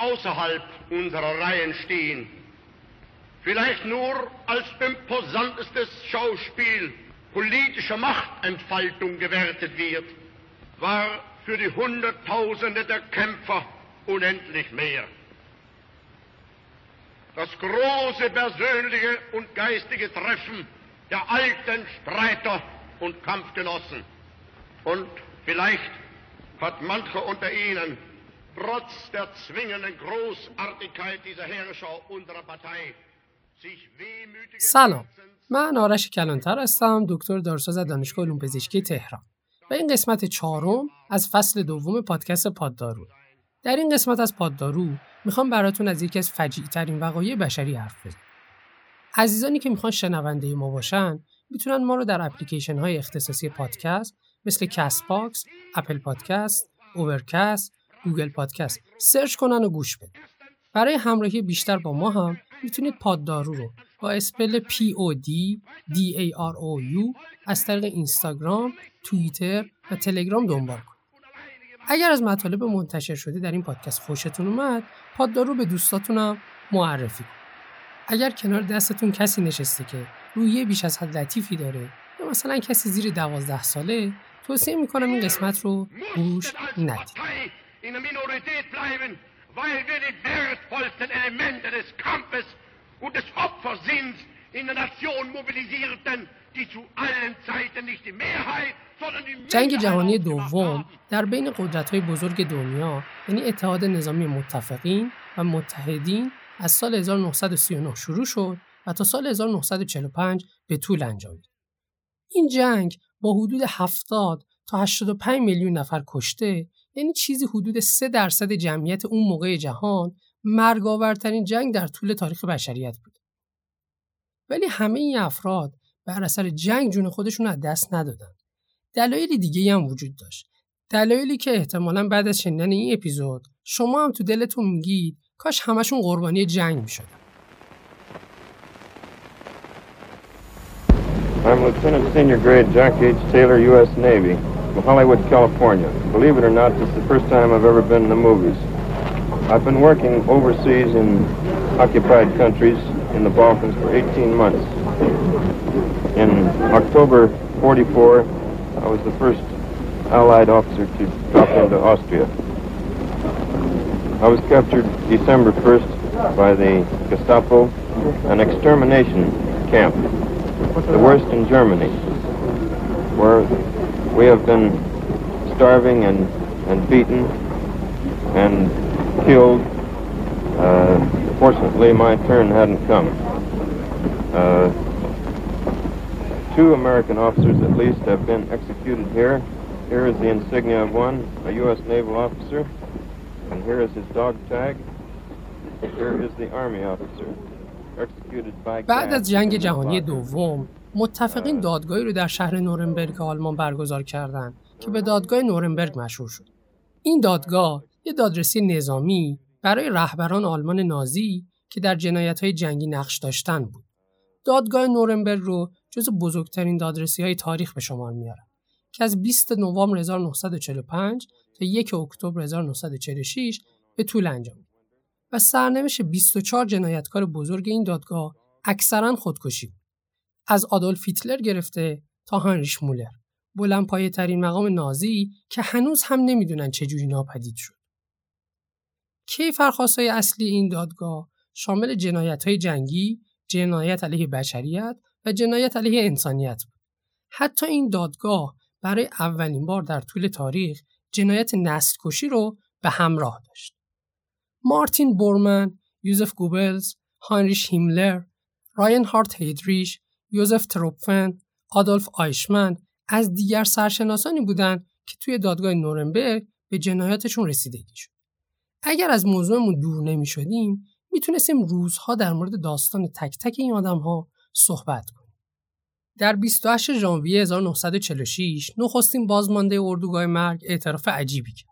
außerhalb unserer Reihen stehen, vielleicht nur als imposantestes Schauspiel politischer Machtentfaltung gewertet wird, war für die Hunderttausende der Kämpfer unendlich mehr. Das große persönliche und geistige Treffen der alten Streiter und Kampfgenossen. Und vielleicht hat mancher unter ihnen trotz der zwingenden Großartigkeit dieser Herrscher unserer Partei سلام. من آرش کلانتر هستم دکتر دارساز دانشگاه علوم پزشکی تهران. و این قسمت چهارم از فصل دوم پادکست پاددارو. در این قسمت از پاددارو می‌خوام براتون از یکی از فجیع ترین وقایع بشری حرف بزنم. عزیزانی که می‌خوان شنونده ما باشن می‌تونن ما رو در اپلیکیشن های اختصاصی پادکست مثل Castbox، Apple Podcast، Overcast، Google Podcast سرچ کنن و گوش بدن. برای همراهی بیشتر با ما هم می‌تونید پاددارو رو با spell P O D D A R O U از طریق اینستاگرام، توییتر و تلگرام دنبال کنید. اگر از مطالب منتشر شده در این پادکست خوشتون اومد، پاددارو به دوستاتونم معرفی کنید. اگر کنار دستتون کسی نشسته که رویه بیش از حد لطیفی داره یا مثلا کسی زیر دوازده ساله توصیه می‌کنم این قسمت رو گوش ندید weil wir die wertvollsten Elemente des Kampfes und des Opfersinns in der Nation mobilisierten, die zu allen Zeiten nicht die Mehrheit, sondern die جنگ جهانی دوم در بین قدرت‌های بزرگ دنیا یعنی اتحاد نظامی متفقین و متحدین از سال 1939 شروع شد و تا سال 1945 به طول انجامید. این جنگ با حدود 70 تا 85 میلیون نفر کشته یعنی چیزی حدود 3 درصد جمعیت اون موقع جهان مرگاورترین جنگ در طول تاریخ بشریت بود. ولی همه این افراد بر اثر جنگ جون خودشون از دست ندادن. دلایلی دیگه هم وجود داشت. دلایلی که احتمالا بعد از شنیدن این اپیزود شما هم تو دلتون میگید کاش همشون قربانی جنگ می‌شدن. I'm Lieutenant Senior Grade Jock H. Taylor, U.S. Navy, from Hollywood, California. Believe it or not, this is the first time I've ever been in the movies. I've been working overseas in occupied countries in the Balkans for 18 months. In October 44, I was the first Allied officer to drop into Austria. I was captured December 1st by the Gestapo, an extermination camp the worst in Germany, where we have been starving and, and beaten and killed. Uh, fortunately, my turn hadn't come. Uh, two American officers at least have been executed here. Here is the insignia of one, a U.S. naval officer, and here is his dog tag. Here is the Army officer. بعد از جنگ جهانی دوم متفقین دادگاهی رو در شهر نورنبرگ آلمان برگزار کردند که به دادگاه نورنبرگ مشهور شد. این دادگاه یه دادرسی نظامی برای رهبران آلمان نازی که در جنایت های جنگی نقش داشتن بود. دادگاه نورنبرگ رو جز بزرگترین دادرسی های تاریخ به شمار میارن که از 20 نوامبر 1945 تا 1 اکتبر 1946 به طول انجام و سرنوشت 24 جنایتکار بزرگ این دادگاه اکثرا خودکشی بود. از آدولف هیتلر گرفته تا هانریش مولر بلند پایه ترین مقام نازی که هنوز هم نمی‌دونن چجوری ناپدید شد. کی های اصلی این دادگاه شامل جنایت های جنگی، جنایت علیه بشریت و جنایت علیه انسانیت بود. حتی این دادگاه برای اولین بار در طول تاریخ جنایت نسل کشی رو به همراه داشت. مارتین بورمن، یوزف گوبلز، هانریش هیملر، راین هارت هیدریش، یوزف تروپفن، آدولف آیشمن از دیگر سرشناسانی بودند که توی دادگاه نورنبرگ به جنایاتشون رسیدگی شد. اگر از موضوعمون دور نمی شدیم می‌تونستیم روزها در مورد داستان تک تک این آدم ها صحبت کنیم. در 28 ژانویه 1946 نخستین بازمانده اردوگاه مرگ اعتراف عجیبی کرد.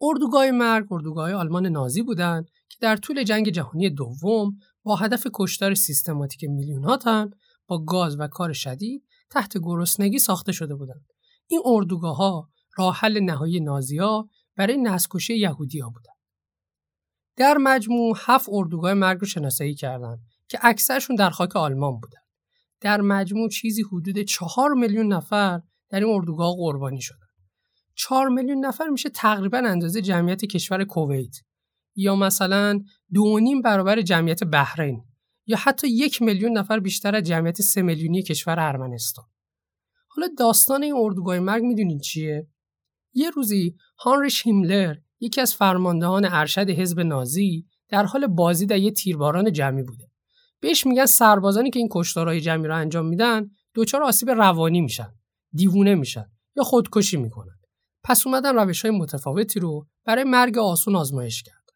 اردوگاه مرگ اردوگاه آلمان نازی بودند که در طول جنگ جهانی دوم با هدف کشتار سیستماتیک میلیون تن با گاز و کار شدید تحت گرسنگی ساخته شده بودند. این اردوگاه ها راه حل نهایی نازیا برای نسکشی یهودیا بودن. در مجموع هفت اردوگاه مرگ رو شناسایی کردند که اکثرشون در خاک آلمان بودن. در مجموع چیزی حدود چهار میلیون نفر در این اردوگاه قربانی شدن. چهار میلیون نفر میشه تقریبا اندازه جمعیت کشور کویت یا مثلا دو نیم برابر جمعیت بحرین یا حتی یک میلیون نفر بیشتر از جمعیت سه میلیونی کشور ارمنستان. حالا داستان این اردوگاه مرگ می‌دونین چیه؟ یه روزی هانریش هیملر یکی از فرماندهان ارشد حزب نازی در حال بازی در یه تیرباران جمعی بوده. بهش میگن سربازانی که این کشتارهای جمعی رو انجام میدن دچار آسیب روانی میشن، دیوونه میشن یا خودکشی می‌کنن. پس اومدن روش های متفاوتی رو برای مرگ آسون آزمایش کرد.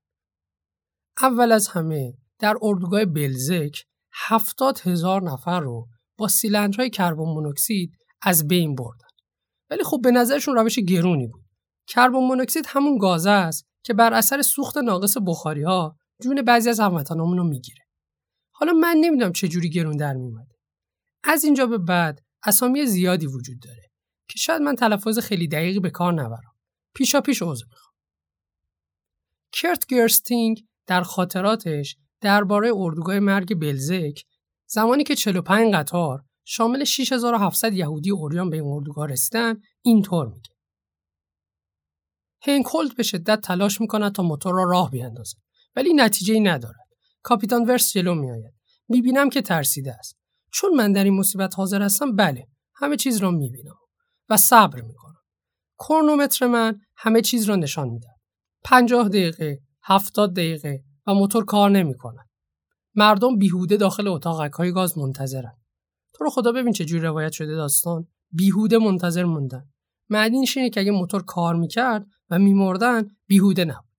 اول از همه در اردوگاه بلزک هفتاد هزار نفر رو با سیلندرهای کربن مونوکسید از بین بردن. ولی خب به نظرشون روش گرونی بود. کربن مونوکسید همون گازه است که بر اثر سوخت ناقص بخاری ها جون بعضی از هموطنامون رو می‌گیره. حالا من نمی‌دونم چه جوری گرون در میومده. از اینجا به بعد اسامی زیادی وجود داره که شاید من تلفظ خیلی دقیقی به کار نبرم. پیشا پیش عضو می‌خوام. کرت گرستینگ در خاطراتش درباره اردوگاه مرگ بلزک زمانی که 45 قطار شامل 6700 یهودی اوریان به این اردوگاه رسیدن اینطور میگه. هنکولد به شدت تلاش می‌کند تا موتور را راه بیاندازد ولی نتیجه ای ندارد. کاپیتان ورس جلو میآید. می‌بینم که ترسیده است. چون من در این مصیبت حاضر هستم بله همه چیز را می‌بینم و صبر می‌کنم. کرونومتر من همه چیز را نشان می‌دهد. پنجاه دقیقه هفتاد دقیقه و موتور کار نمی‌کنه. مردم بیهوده داخل اتاق های گاز منتظرن. تو رو خدا ببین چه جور روایت شده داستان. بیهوده منتظر موندن. معنیش اینه که اگه موتور کار می‌کرد و میمردن بیهوده نبود.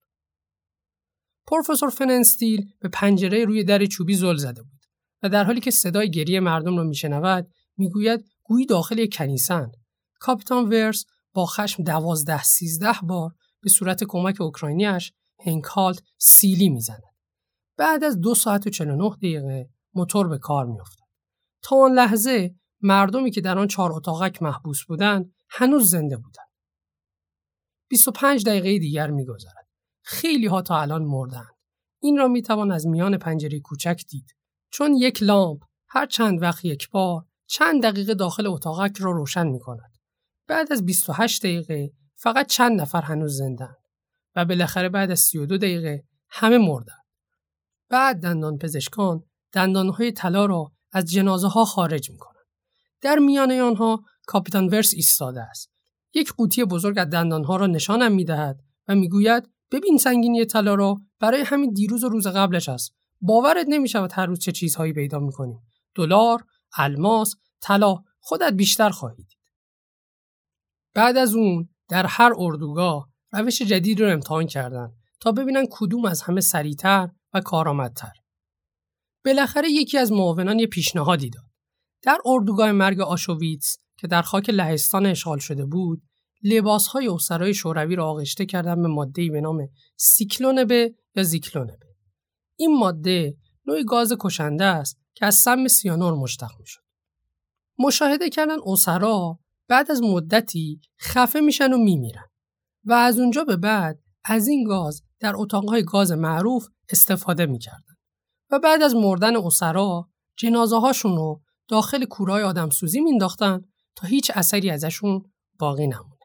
پروفسور فننستیل به پنجره روی در چوبی زل زده بود و در حالی که صدای گریه مردم را میشنود می‌گوید گویی داخل یک کنیسن. کاپیتان ورس با خشم دوازده سیزده بار به صورت کمک اوکراینیش هنکالت سیلی می‌زند. بعد از دو ساعت و 49 دقیقه موتور به کار میافتد. تا آن لحظه مردمی که در آن چهار اتاقک محبوس بودند هنوز زنده بودند. 25 دقیقه دیگر میگذرد. خیلی ها تا الان مردند. این را می‌توان از میان پنجره کوچک دید. چون یک لامپ هر چند وقت یک بار چند دقیقه داخل اتاقک را روشن می کند. بعد از 28 دقیقه فقط چند نفر هنوز زندند. و بالاخره بعد از 32 دقیقه همه مردن. بعد دندان پزشکان دندانهای طلا را از جنازه ها خارج می کنند. در میان آنها کاپیتان ورس ایستاده است. یک قوطی بزرگ از دندانها را نشانم می دهد و می‌گوید ببین سنگینی طلا را برای همین دیروز و روز قبلش است. باورت نمی شود هر روز چه چیزهایی پیدا می کنیم. دلار، الماس، طلا خودت بیشتر خواهید. بعد از اون در هر اردوگاه روش جدید رو امتحان کردن تا ببینن کدوم از همه سریعتر و کارآمدتر. بالاخره یکی از معاونان یه پیشنهادی داد. در اردوگاه مرگ آشویتس که در خاک لهستان اشغال شده بود، لباسهای اسرای شوروی را آغشته کردن به ماده‌ای به نام سیکلونبه یا زیکلونبه. این ماده نوعی گاز کشنده است که از سم سیانور مشتق می‌شد. مشاهده کردن اسرا بعد از مدتی خفه میشن و میمیرن. و از اونجا به بعد از این گاز در اتاقهای گاز معروف استفاده می‌کردن و بعد از مردن اسرا جنازه هاشون رو داخل کورهای آدمسوزی مینداختن تا هیچ اثری ازشون باقی نمونه.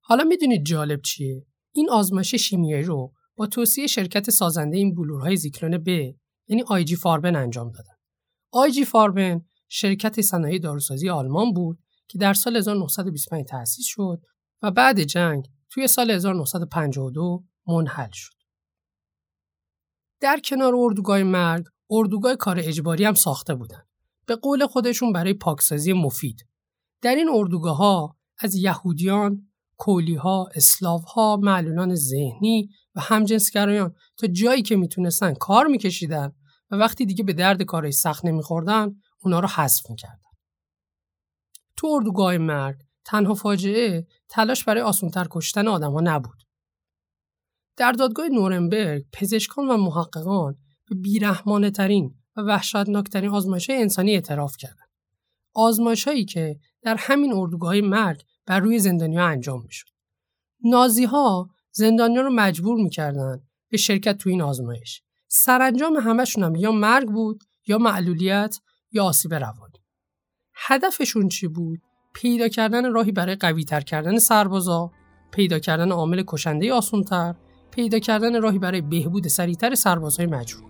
حالا می‌دونید جالب چیه؟ این آزمایش شیمیایی رو با توصیه شرکت سازنده این بلورهای زیکلون ب یعنی آی جی فاربن انجام دادن. آی جی فاربن شرکت صنایع داروسازی آلمان بود که در سال 1925 تأسیس شد و بعد جنگ توی سال 1952 منحل شد. در کنار اردوگاه مرگ، اردوگاه کار اجباری هم ساخته بودند. به قول خودشون برای پاکسازی مفید. در این اردوگاه ها از یهودیان، کولیها، ها، معلولان ذهنی و همجنسگرایان تا جایی که می‌تونستن کار میکشیدن و وقتی دیگه به درد کارهای سخت نمیخوردن اونا رو حذف می‌کردن. تو اردوگاه مرگ تنها فاجعه تلاش برای آسانتر کشتن آدمها نبود. در دادگاه نورنبرگ پزشکان و محققان به بیرحمانه ترین و وحشتناکترین آزمایش انسانی اعتراف کردند. آزمایش هایی که در همین اردوگاه مرگ بر روی زندانیا انجام می‌شد. نازی ها زندانیان رو مجبور می‌کردن به شرکت تو این آزمایش. سرانجام همشون هم یا مرگ بود یا معلولیت یا آسیب روانی. هدفشون چی بود؟ پیدا کردن راهی برای قوی تر کردن سربازا، پیدا کردن عامل کشنده آسونتر، پیدا کردن راهی برای بهبود سریعتر سربازهای مجروح.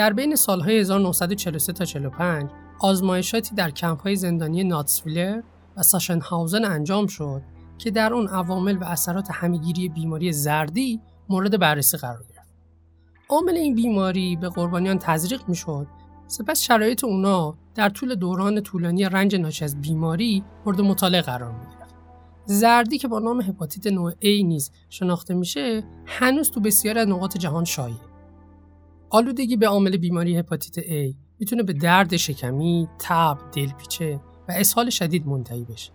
در بین سالهای 1943 تا 45 آزمایشاتی در کمپ‌های زندانی ناتسویلر و ساشنهاوزن انجام شد که در اون عوامل و اثرات همهگیری بیماری زردی مورد بررسی قرار گرفت. عامل این بیماری به قربانیان تزریق می‌شد سپس شرایط اونا در طول دوران طولانی رنج ناشی از بیماری مورد مطالعه قرار می‌گرفت. زردی که با نام هپاتیت نوع A نیز شناخته میشه هنوز تو بسیاری از نقاط جهان شایع. آلودگی به عامل بیماری هپاتیت A می‌تونه به درد شکمی، تب، دلپیچه و اسهال شدید منتهی بشه.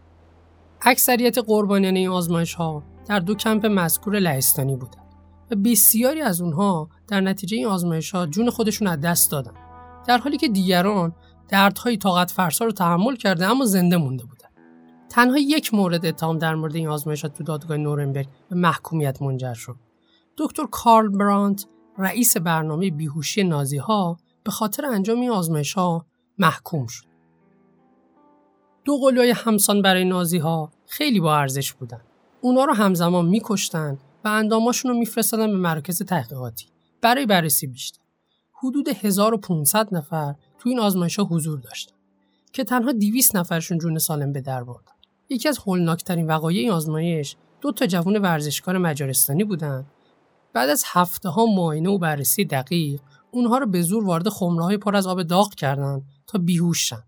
اکثریت قربانیان این آزمایش ها در دو کمپ مذکور لهستانی بودن و بسیاری از اونها در نتیجه این آزمایش ها جون خودشون از دست دادن در حالی که دیگران دردهای طاقت فرسا رو تحمل کرده اما زنده مونده بودن تنها یک مورد اتهام در مورد این آزمایشات تو دادگاه نورنبرگ به محکومیت منجر شد دکتر کارل برانت رئیس برنامه بیهوشی نازی ها به خاطر انجام این آزمایش ها محکوم شد. دو قلوی همسان برای نازی ها خیلی با ارزش بودن. اونا رو همزمان میکشتن و انداماشون رو میفرستادن به مراکز تحقیقاتی برای بررسی بیشتر. حدود 1500 نفر تو این آزمایش ها حضور داشتن که تنها 200 نفرشون جون سالم به در بردن. یکی از هولناکترین وقایع این آزمایش دو تا جوان ورزشکار مجارستانی بودند بعد از هفته ها معاینه و بررسی دقیق اونها رو به زور وارد خمره پر از آب داغ کردن تا بیهوش شن.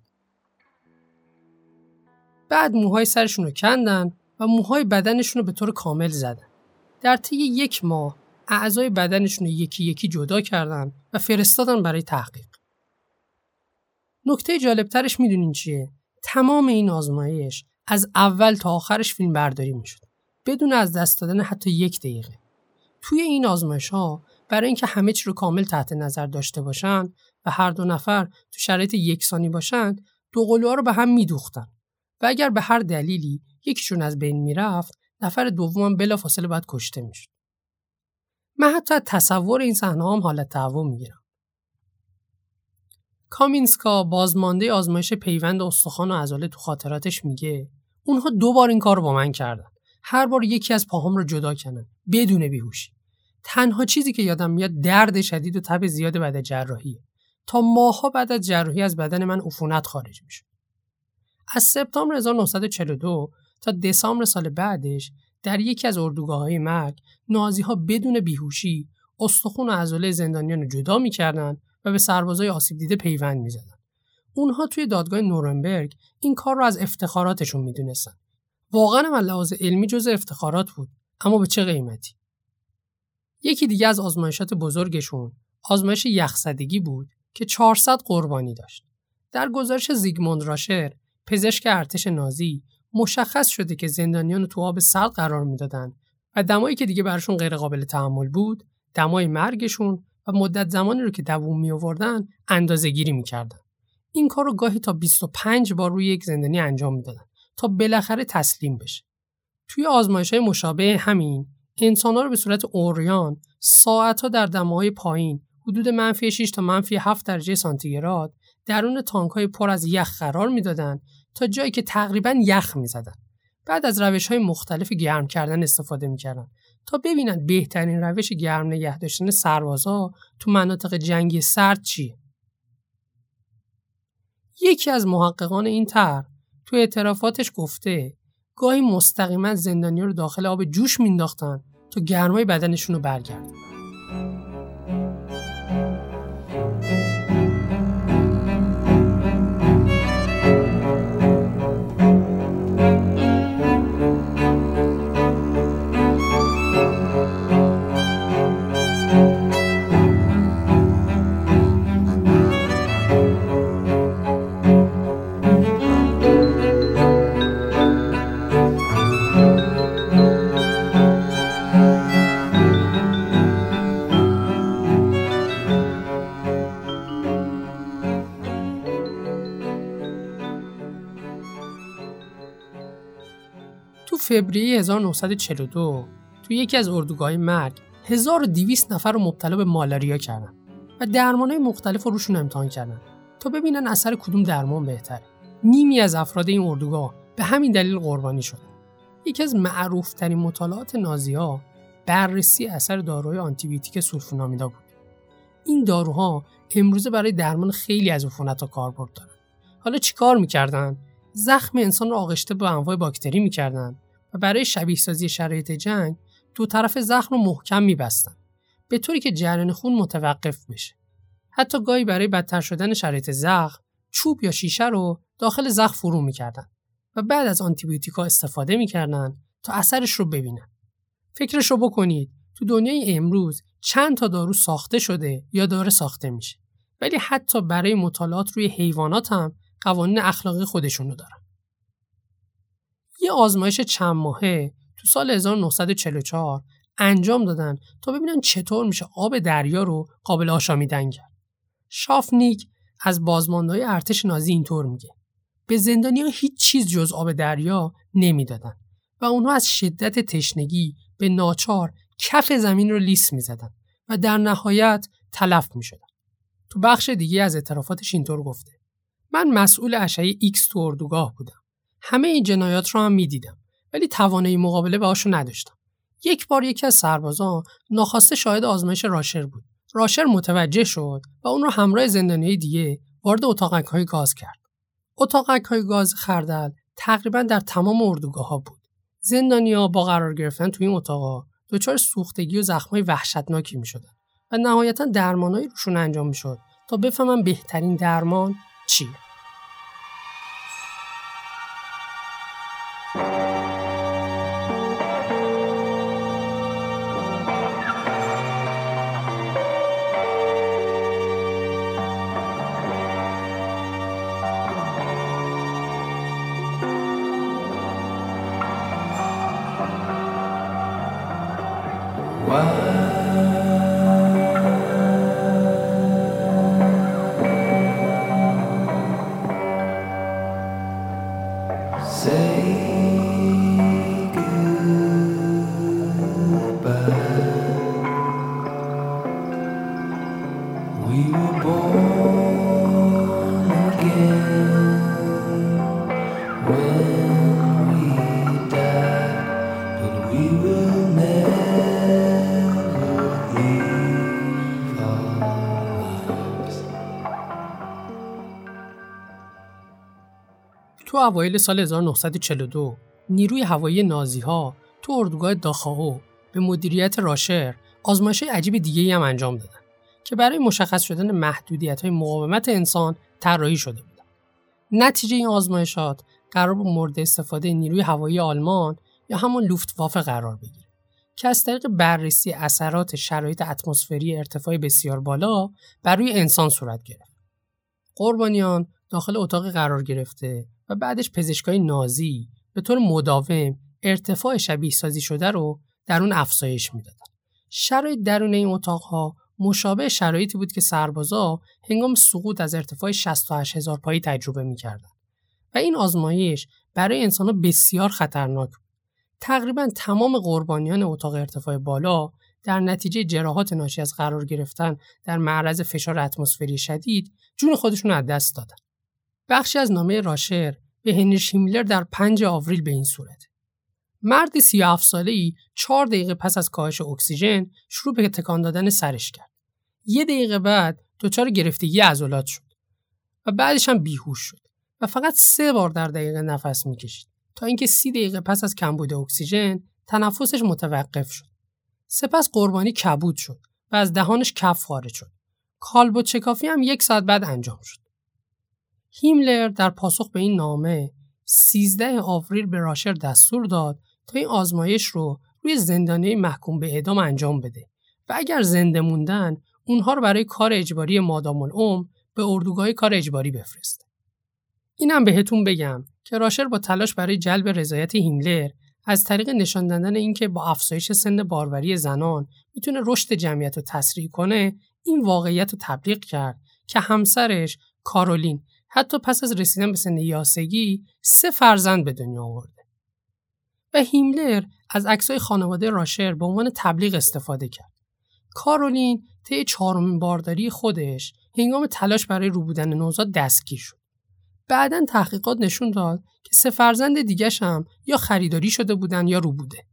بعد موهای سرشون رو کندن و موهای بدنشون رو به طور کامل زدن. در طی یک ماه اعضای بدنشون رو یکی یکی جدا کردن و فرستادن برای تحقیق. نکته جالبترش می‌دونین چیه؟ تمام این آزمایش از اول تا آخرش فیلم برداری می‌شد. بدون از دست دادن حتی یک دقیقه. توی این آزمایش ها برای اینکه همه چی رو کامل تحت نظر داشته باشن و هر دو نفر تو شرایط یکسانی باشن دو قلوها رو به هم میدوختن. و اگر به هر دلیلی یکیشون از بین می‌رفت نفر دوم بلا فاصله باید کشته می‌شد. من حتی تصور این صحنه هم حالت تهوع می‌گیرم. کامینسکا بازمانده آزمایش پیوند استخوان و عضله تو خاطراتش میگه اونها دو بار این کار با من کردن. هر بار یکی از پاهام رو جدا کردن بدون بیهوشی تنها چیزی که یادم میاد درد شدید و تب زیاد بعد جراحیه. تا ماها بعد از جراحی از بدن من عفونت خارج میشه از سپتامبر 1942 تا دسامبر سال بعدش در یکی از اردوگاه های مرگ نازی ها بدون بیهوشی استخون و عضله زندانیان رو جدا می‌کردن و به سربازای آسیب دیده پیوند می‌زدن. اونها توی دادگاه نورنبرگ این کار رو از افتخاراتشون می‌دونستن. واقعا من لحاظ علمی جز افتخارات بود اما به چه قیمتی؟ یکی دیگه از آزمایشات بزرگشون آزمایش یخزدگی بود که 400 قربانی داشت. در گزارش زیگموند راشر پزشک ارتش نازی مشخص شده که زندانیان تو آب سرد قرار می‌دادند و دمایی که دیگه براشون غیرقابل تحمل بود دمای مرگشون و مدت زمانی رو که دووم می آوردن اندازه گیری می‌کردن. این کار رو گاهی تا 25 بار روی یک زندانی انجام می‌دادن. تا بالاخره تسلیم بشه. توی آزمایش های مشابه همین انسان ها رو به صورت اوریان ساعت ها در دماهای پایین حدود منفی 6 تا منفی 7 درجه سانتیگراد درون تانک های پر از یخ قرار می‌دادند تا جایی که تقریبا یخ می‌زدن. بعد از روش های مختلف گرم کردن استفاده می‌کردن تا ببینن بهترین روش گرم نگه داشتن سربازا تو مناطق جنگی سرد چیه. یکی از محققان این طرح تو اعترافاتش گفته گاهی مستقیما زندانی رو داخل آب جوش مینداختن تا گرمای بدنشون رو برگردن. فوریه 1942 تو یکی از اردوگاه مرگ 1200 نفر رو مبتلا به مالاریا کردن و درمانهای مختلف رو روشون امتحان کردن تا ببینن اثر کدوم درمان بهتره. نیمی از افراد این اردوگاه به همین دلیل قربانی شدن. یکی از معروفترین مطالعات نازی ها بررسی اثر داروهای آنتیبیوتیک سولفونامیدا بود. این داروها امروزه برای درمان خیلی از عفونت‌ها کاربرد دارن. حالا چیکار می‌کردن؟ زخم انسان رو آغشته به انواع باکتری می‌کردن و برای شبیه سازی شرایط جنگ دو طرف زخم رو محکم میبستن به طوری که جریان خون متوقف بشه. حتی گاهی برای بدتر شدن شرایط زخم چوب یا شیشه رو داخل زخم فرو می‌کردن و بعد از آنتیبیوتیکا استفاده می‌کردن تا اثرش رو ببینن. فکرش رو بکنید تو دنیای امروز چند تا دارو ساخته شده یا داره ساخته میشه ولی حتی برای مطالعات روی حیوانات هم قوانین اخلاقی خودشونو دارن. یه آزمایش چند ماهه تو سال 1944 انجام دادن تا ببینن چطور میشه آب دریا رو قابل آشامیدن کرد. شافنیک از بازماندهای ارتش نازی اینطور میگه به زندانیا هیچ چیز جز آب دریا نمی‌دادن و اونها از شدت تشنگی به ناچار کف زمین رو لیس می‌زدن و در نهایت تلف می‌شدن. تو بخش دیگه از اعترافاتش اینطور گفته من مسئول اشعه ایکس تو اردوگاه بودم همه این جنایات رو هم می‌دیدم ولی توانایی مقابله باهاشون نداشتم. یک بار یکی از سربازان ناخواسته شاهد آزمایش راشر بود. راشر متوجه شد و اون رو همراه زندانی دیگه وارد اتاقک های گاز کرد. اتاقک های گاز خردل تقریبا در تمام اردوگاه ها بود. زندانیا با قرار گرفتن توی این اتاقا دچار سوختگی و زخمای وحشتناکی می شدن و نهایتا درمانهایی روشون انجام می شد تا بفهمن بهترین درمان چیه. اوایل سال 1942 نیروی هوایی نازی ها تو اردوگاه داخاو به مدیریت راشر آزمایش عجیب دیگه هم انجام دادن که برای مشخص شدن محدودیت های مقاومت انسان طراحی شده بودن. نتیجه این آزمایشات قرار بود مورد استفاده نیروی هوایی آلمان یا همون لوفتوافه قرار بگیره که از طریق بررسی اثرات شرایط اتمسفری ارتفاع بسیار بالا بر روی انسان صورت گرفت. قربانیان داخل اتاق قرار گرفته و بعدش پزشکای نازی به طور مداوم ارتفاع شبیه سازی شده رو در اون افزایش می‌دادن. شرایط درون این اتاقها مشابه شرایطی بود که سربازا هنگام سقوط از ارتفاع 68 هزار پایی تجربه می‌کردن و این آزمایش برای انسان بسیار خطرناک بود. تقریبا تمام قربانیان اتاق ارتفاع بالا در نتیجه جراحات ناشی از قرار گرفتن در معرض فشار اتمسفری شدید جون خودشون از دست دادن. بخشی از نامه راشر به هنریش هیملر در 5 آوریل به این صورت مرد 37 ساله ای چهار دقیقه پس از کاهش اکسیژن شروع به تکان دادن سرش کرد. یه دقیقه بعد دچار گرفتگی عضلات شد و بعدش هم بیهوش شد و فقط سه بار در دقیقه نفس می‌کشید تا اینکه سی دقیقه پس از کمبود اکسیژن تنفسش متوقف شد. سپس قربانی کبود شد و از دهانش کف خارج شد. کالبد چکافی هم یک ساعت بعد انجام شد. هیملر در پاسخ به این نامه 13 آوریل به راشر دستور داد تا این آزمایش رو روی زندانی محکوم به اعدام انجام بده و اگر زنده موندن اونها رو برای کار اجباری مادام العمر به اردوگاه کار اجباری بفرسته. اینم بهتون بگم که راشر با تلاش برای جلب رضایت هیملر از طریق نشان دادن اینکه با افزایش سن باروری زنان می‌تونه رشد جمعیت رو تسریع کنه این واقعیت رو تبلیغ کرد که همسرش کارولین حتی پس از رسیدن به سن یاسگی سه فرزند به دنیا آورده. و هیملر از عکسای خانواده راشر به عنوان تبلیغ استفاده کرد. کارولین طی چهارمین بارداری خودش هنگام تلاش برای روبودن نوزاد دستگیر شد. بعدا تحقیقات نشون داد که سه فرزند دیگش هم یا خریداری شده بودن یا روبوده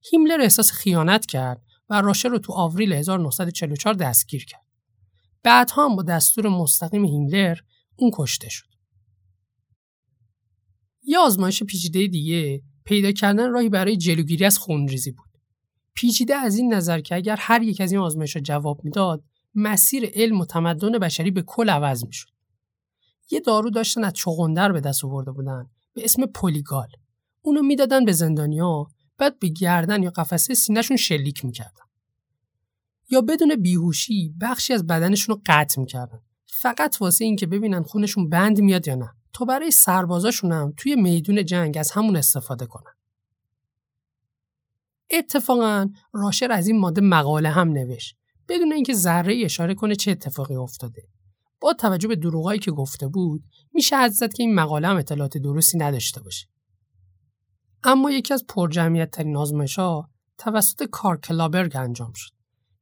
هیملر احساس خیانت کرد و راشر رو تو آوریل 1944 دستگیر کرد. بعدها هم با دستور مستقیم هیملر اون کشته شد. یه آزمایش پیچیده دیگه پیدا کردن راهی برای جلوگیری از خونریزی بود. پیچیده از این نظر که اگر هر یک از این آزمایش جواب می‌داد مسیر علم و تمدن بشری به کل عوض می‌شد. یه دارو داشتن از چغندر به دست آورده بودن به اسم پلیگال. اونو می‌دادن به زندانیا بعد به گردن یا قفسه سینهشون شلیک می‌کردن. یا بدون بیهوشی بخشی از بدنشون رو قطع می‌کردن. فقط واسه این که ببینن خونشون بند میاد یا نه تا برای سربازاشون هم توی میدون جنگ از همون استفاده کنن. اتفاقا راشر از این ماده مقاله هم نوشت بدون اینکه ذره اشاره کنه چه اتفاقی افتاده. با توجه به دروغایی که گفته بود میشه حد زد که این مقاله هم اطلاعات درستی نداشته باشه. اما یکی از پرجمعیت ترین آزمایش ها توسط کار کلابرگ انجام شد.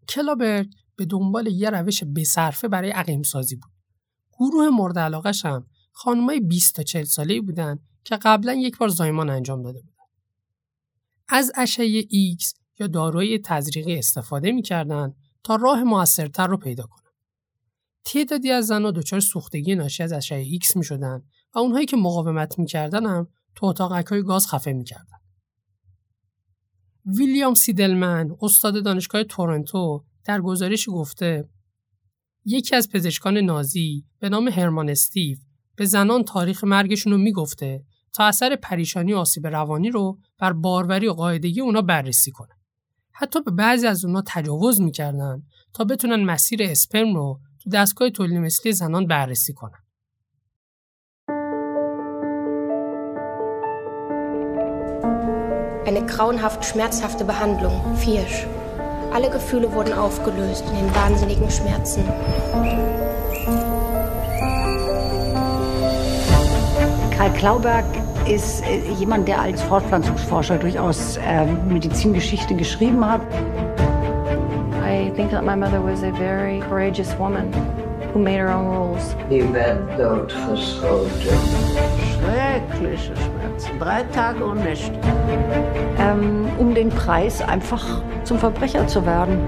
کلابرگ به دنبال یه روش بصرفه برای عقیم سازی بود. گروه مورد علاقش هم خانمای 20 تا 40 ساله بودن که قبلا یک بار زایمان انجام داده بودن. از اشعه X یا داروی تزریقی استفاده می‌کردن تا راه موثرتر رو پیدا کنن. تعدادی از زنها دچار سوختگی ناشی از اشعه X می شدن و اونهایی که مقاومت می‌کردن هم تو اتاقک های گاز خفه می‌کردن. ویلیام سیدلمن استاد دانشگاه تورنتو در گزارشی گفته یکی از پزشکان نازی به نام هرمان استیو به زنان تاریخ مرگشون رو می‌گفته تا اثر پریشانی و آسیب روانی رو بر باروری و قاعدگی اونا بررسی کنه. حتی به بعضی از اونا تجاوز می‌کردن تا بتونن مسیر اسپرم رو تو دستگاه تولید مثلی زنان بررسی کنن. Eine grauenhaft schmerzhafte Behandlung, Fiersch. Alle Gefühle wurden aufgelöst in den wahnsinnigen Schmerzen. Karl Klauberg ist äh, jemand, der als Fortpflanzungsforscher durchaus äh, Medizingeschichte geschrieben hat. I think that my mother was a very courageous woman who made her own rules. Die werd doodgeschoten. Schreckliche Schmerzen. Drei Tage und Nächte. Ähm, um den Preis einfach zum Verbrecher zu werden.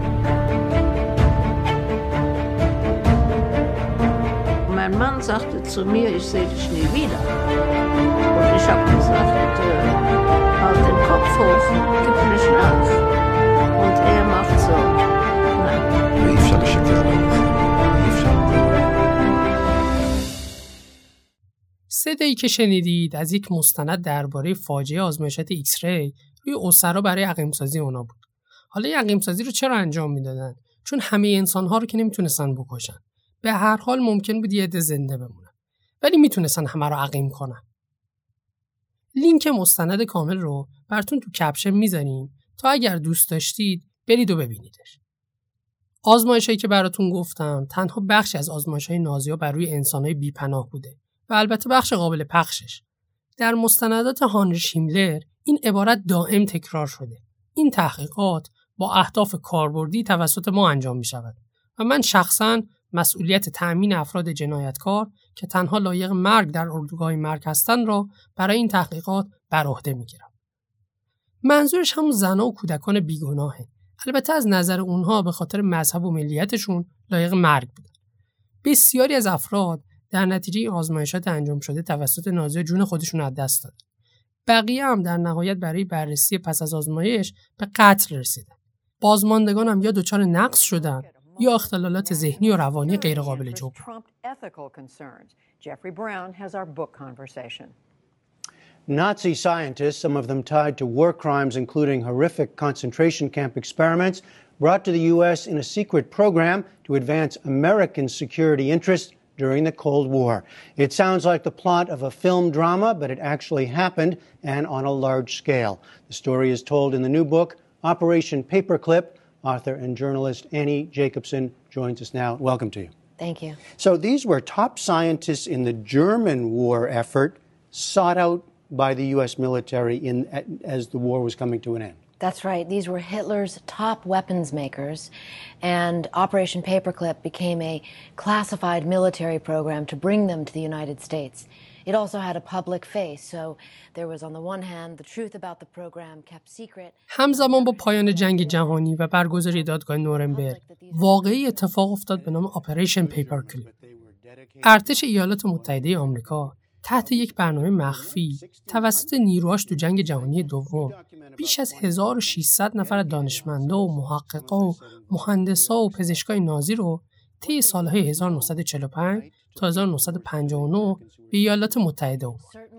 Mein Mann sagte zu mir, ich sehe dich nie wieder. Und ich habe gesagt, äh, halt den Kopf hoch, gib nicht nach. Und er macht so. Nein. Wie ich صدایی که شنیدید از یک مستند درباره فاجعه آزمایشات X-ray روی اسرا برای عقیم سازی اونا بود. حالا این عقیم سازی رو چرا انجام می‌دادن؟ چون همه انسان ها رو که نمی‌تونستن بکشن. به هر حال ممکن بود یه عده زنده بمونن. ولی می‌تونستن همه رو عقیم کنن. لینک مستند کامل رو براتون تو کپشن می‌ذاریم تا اگر دوست داشتید برید و ببینیدش. آزمایش هایی که براتون گفتم تنها بخشی از آزمایش های نازی ها بر روی انسان های بیپناه بوده و البته بخش قابل پخشش. در مستندات هانریش هیملر این عبارت دائم تکرار شده. این تحقیقات با اهداف کاربردی توسط ما انجام می شود و من شخصا مسئولیت تأمین افراد جنایتکار که تنها لایق مرگ در اردوگاه مرگ هستند را برای این تحقیقات بر عهده می‌گیرم. منظورش همون زنها و کودکان بیگناهه البته از نظر اونها به خاطر مذهب و ملیتشون لایق مرگ بودن بسیاری از افراد در نتیجه آزمایشات انجام شده توسط نازی جون خودشون از دست دادن بقیه هم در نهایت برای بررسی پس از آزمایش به قتل رسیدن بازماندگان هم یا دچار نقص شدن یا اختلالات ذهنی و روانی غیرقابل جبران Nazi scientists, some of them tied to war crimes, including horrific concentration camp experiments, brought to the U.S. in a secret program to advance American security interests during the Cold War. It sounds like the plot of a film drama, but it actually happened and on a large scale. The story is told in the new book, Operation Paperclip. Author and journalist Annie Jacobson joins us now. Welcome to you. Thank you. So, these were top scientists in the German war effort sought out by the U.S. military in, as the war was coming to an end. That's right. These were Hitler's top weapons makers, and Operation Paperclip became a classified military program to bring them to the United States. It also had a public face, so there was on the one hand the truth about the program kept secret. همزمان با پایان جنگ جهانی و برگزاری دادگاه نورنبرگ واقعی اتفاق افتاد به نام آپریشن پیپرکلیپ. ارتش ایالات متحده آمریکا تحت یک برنامه مخفی توسط نیروهاش تو جنگ جهانی دوم بیش از 1600 نفر دانشمندا و محققا و مهندسا و پزشکای نازی رو طی سالهای 1945 تا 1959 به ایالات متحده آورد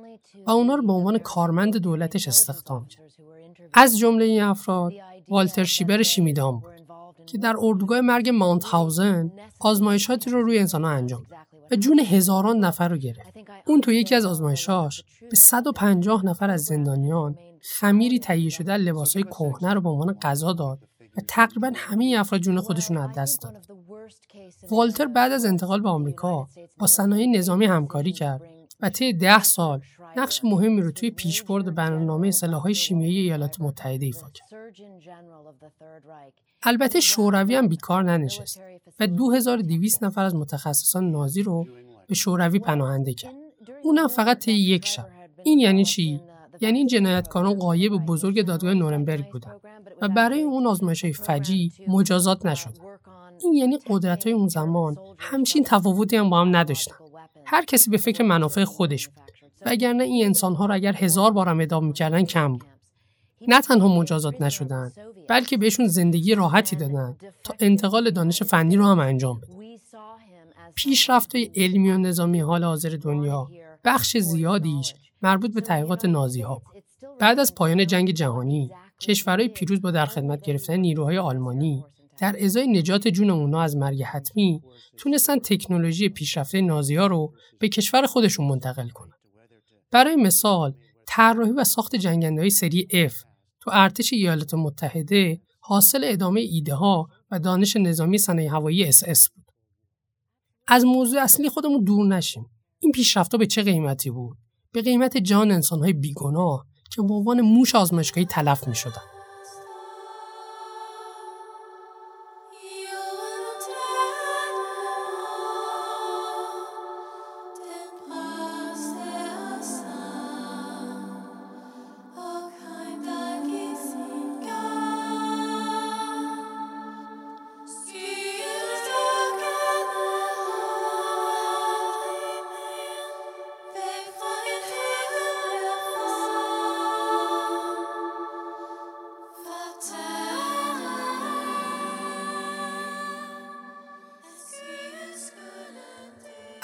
و اونا رو به عنوان کارمند دولتش استخدام کرد. از جمله این افراد والتر شیبر شیمیدان بود که در اردوگاه مرگ ماونت هاوزن آزمایشاتی رو روی انسانها انجام داد و جون هزاران نفر رو گرفت. اون تو یکی از آزمایشاش به 150 نفر از زندانیان خمیری تهیه شده از لباسهای کهنه رو به عنوان غذا داد و تقریبا همه افراد جون خودشون از دست داد. والتر بعد از انتقال به آمریکا با صنایع نظامی همکاری کرد و طی ده سال نقش مهمی رو توی پیشبرد برنامه سلاح‌های شیمیایی ایالات متحده ایفا کرد. البته شوروی هم بیکار ننشست و 2200 نفر از متخصصان نازی رو به شوروی پناهنده کرد. اونم فقط طی یک شب. این یعنی چی؟ یعنی این جنایتکاران قایب بزرگ دادگاه نورنبرگ بودن و برای اون آزمایش فجی مجازات نشد. این یعنی قدرت های اون زمان همچین تفاوتی هم با هم نداشتن. هر کسی به فکر منافع خودش بود. وگرنه این انسان ها رو اگر هزار بار هم ادام می‌کردن کم بود. نه تنها مجازات نشدن بلکه بهشون زندگی راحتی دادن تا انتقال دانش فنی رو هم انجام بدن. پیشرفت علمی و نظامی حال حاضر دنیا بخش زیادیش مربوط به تحقیقات نازی ها بود. بعد از پایان جنگ جهانی کشورهای پیروز با در خدمت گرفتن نیروهای آلمانی در ازای نجات جون اونا از مرگ حتمی تونستن تکنولوژی پیشرفته نازی ها رو به کشور خودشون منتقل کنن. برای مثال طراحی و ساخت جنگنده های سری F تو ارتش ایالات متحده حاصل ادامه ایده ها و دانش نظامی صنایع هوایی SS بود. از موضوع اصلی خودمون دور نشیم. این پیشرفتها به چه قیمتی بود؟ به قیمت جان انسانهای بیگناه که به عنوان موش آزمایشگاهی تلف می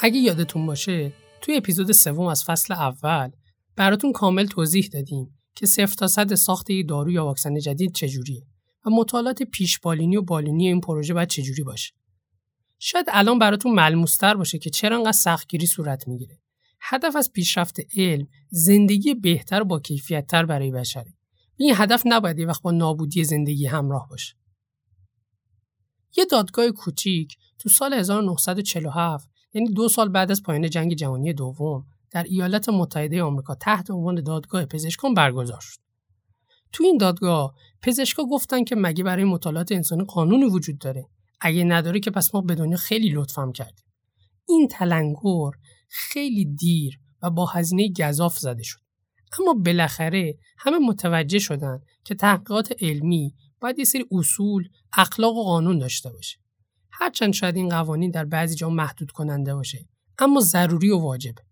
اگه یادتون باشه توی اپیزود سوم از فصل اول براتون کامل توضیح دادیم که صفر تا صد ساخت یک دارو یا واکسن جدید چجوریه و مطالعات پیش بالینی و بالینی این پروژه باید چجوری باشه. شاید الان براتون ملموستر باشه که چرا انقدر سختگیری صورت می‌گیره. هدف از پیشرفت علم زندگی بهتر با کیفیتتر برای بشره. این هدف نباید یه وقت با نابودی زندگی همراه باشه. یه دادگاه کوچیک تو سال 1947 یعنی دو سال بعد از پایان جنگ جهانی دوم در ایالات متحده آمریکا تحت عنوان دادگاه پزشکان برگزار شد. تو این دادگاه پزشکا گفتن که مگه برای مطالعات انسانی قانونی وجود داره اگه نداره که پس ما به دنیا خیلی لطفم کردیم این تلنگر خیلی دیر و با هزینه گذاف زده شد اما بالاخره همه متوجه شدن که تحقیقات علمی باید یه سری اصول، اخلاق و قانون داشته باشه. هرچند شاید این قوانین در بعضی جا محدود کننده باشه، اما ضروری و واجبه.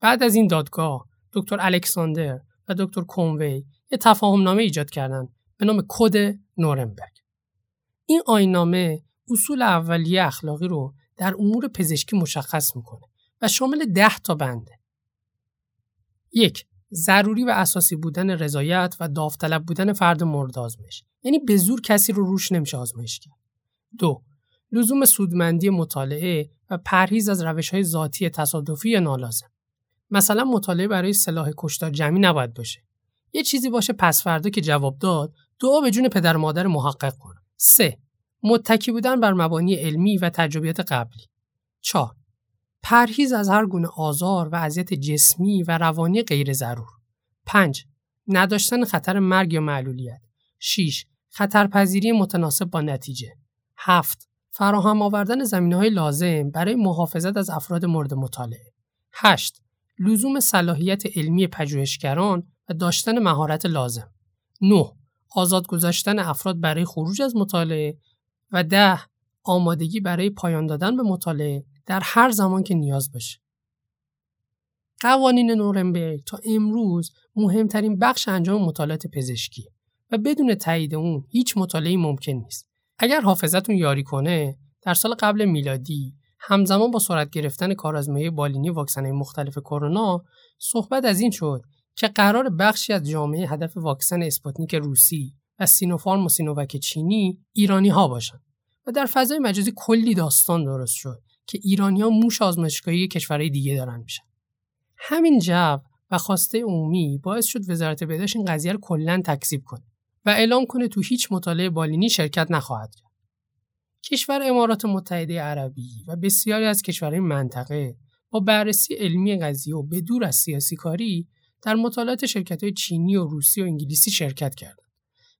بعد از این دادگاه، دکتر الکساندر و دکتر کنوی یه تفاهم نامه ایجاد کردن به نام کد نورنبرگ. این آینامه اصول اولیه اخلاقی رو در امور پزشکی مشخص می‌کنه و شامل ده تا بنده. یک ضروری و اساسی بودن رضایت و داوطلب بودن فرد مورد آزمایش یعنی به زور کسی رو روش نمیشه آزمایش کرد. دو لزوم سودمندی مطالعه و پرهیز از روش های ذاتی تصادفی یا نالازم. مثلا مطالعه برای سلاح کشتار جمعی نباید باشه. یه چیزی باشه پس فردا که جواب داد دعا به جون پدر و مادر محقق کنه. 3. متکی بودن بر مبانی علمی و تجربیات قبلی. 4. پرهیز از هر گونه آزار و اذیت جسمی و روانی غیر ضرور. 5. نداشتن خطر مرگ یا معلولیت. 6. خطرپذیری متناسب با نتیجه. 7. فراهم آوردن زمینه های لازم برای محافظت از افراد مورد مطالعه. 8. لزوم صلاحیت علمی پژوهشگران و داشتن مهارت لازم. 9. آزاد گذاشتن افراد برای خروج از مطالعه و ده آمادگی برای پایان دادن به مطالعه در هر زمان که نیاز باشه. قوانین نورنبرگ تا امروز مهمترین بخش انجام مطالعات پزشکی و بدون تایید اون هیچ مطالعه ممکن نیست. اگر حافظتون یاری کنه در سال قبل میلادی همزمان با سرعت گرفتن کارآزمایی بالینی واکسن مختلف کرونا صحبت از این شد که قراره بخشی از جامعه هدف واکسن اسپوتنیک روسی و سینوفارم و سینووک چینی ایرانی ها باشن. و در فضای مجازی کلی داستان درست شد که ایرانی ها موش آزمایشگاهی کشورهای دیگه دارن میشن. همین جو و خواسته عمومی باعث شد وزارت بهداشت این قضیه رو کلا تکذیب کنه. و اعلام کنه تو هیچ مطالعه بالینی شرکت نخواهد کرد. کشور امارات متحده عربی و بسیاری از کشورهای منطقه با بررسی علمی قضیه و به دور از سیاسی کاری در مطالعات شرکت های چینی و روسی و انگلیسی شرکت کردند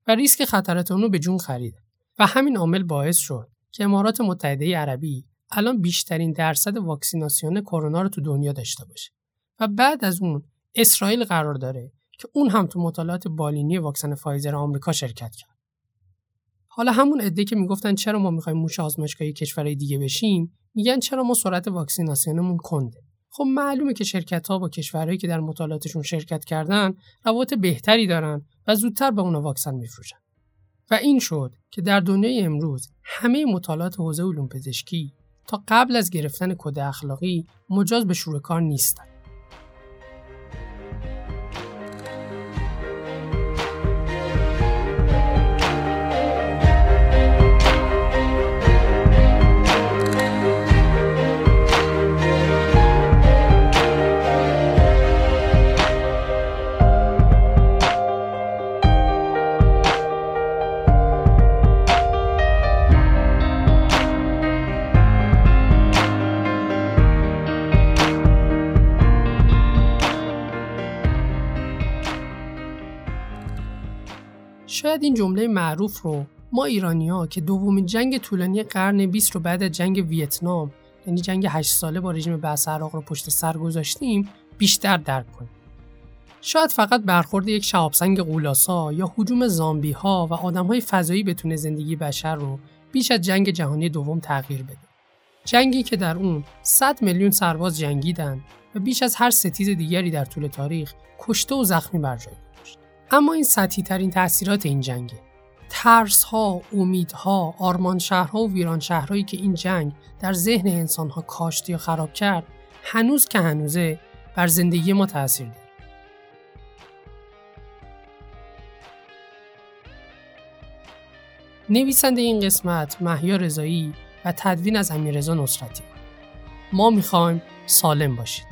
و ریسک خطرات اونو به جون خریدن و همین عامل باعث شد که امارات متحده عربی الان بیشترین درصد واکسیناسیون کرونا رو تو دنیا داشته باشه و بعد از اون اسرائیل قرار داره که اون هم تو مطالعات بالینی واکسن فایزر آمریکا شرکت کرد. حالا همون عده که می‌گفتن چرا ما می‌خوایم موش آزمایشگاهی کشورهای دیگه بشیم میگن چرا ما سرعت واکسیناسیونمون کنده. خب معلومه که شرکت ها با کشورهایی که در مطالعاتشون شرکت کردن روابط بهتری دارن و زودتر به اونا واکسن میفروشن. و این شد که در دنیای امروز همه مطالعات حوزه علوم پزشکی تا قبل از گرفتن کد اخلاقی مجاز به شروع کار نیستن. شاید این جمله معروف رو ما ایرانی ها که دومین جنگ طولانی قرن 20 رو بعد از جنگ ویتنام یعنی جنگ 8 ساله با رژیم بعث عراق رو پشت سر گذاشتیم بیشتر درک کنیم. شاید فقط برخورد یک شهابسنگ قولاسا یا حجوم زامبی ها و آدم های فضایی بتونه زندگی بشر رو بیش از جنگ جهانی دوم تغییر بده. جنگی که در اون 100 میلیون سرباز جنگیدن و بیش از هر ستیز دیگری در طول تاریخ کشته و زخمی بر اما این سطحی ترین تاثیرات این جنگه. ترس ها، امیدها، آرمان شهرها و ویران شهرهایی که این جنگ در ذهن انسان ها کاشت یا خراب کرد هنوز که هنوزه بر زندگی ما تاثیر داره. نویسنده این قسمت محیا رضایی و تدوین از امیررضا نصرتی. ما می‌خوایم سالم باشید.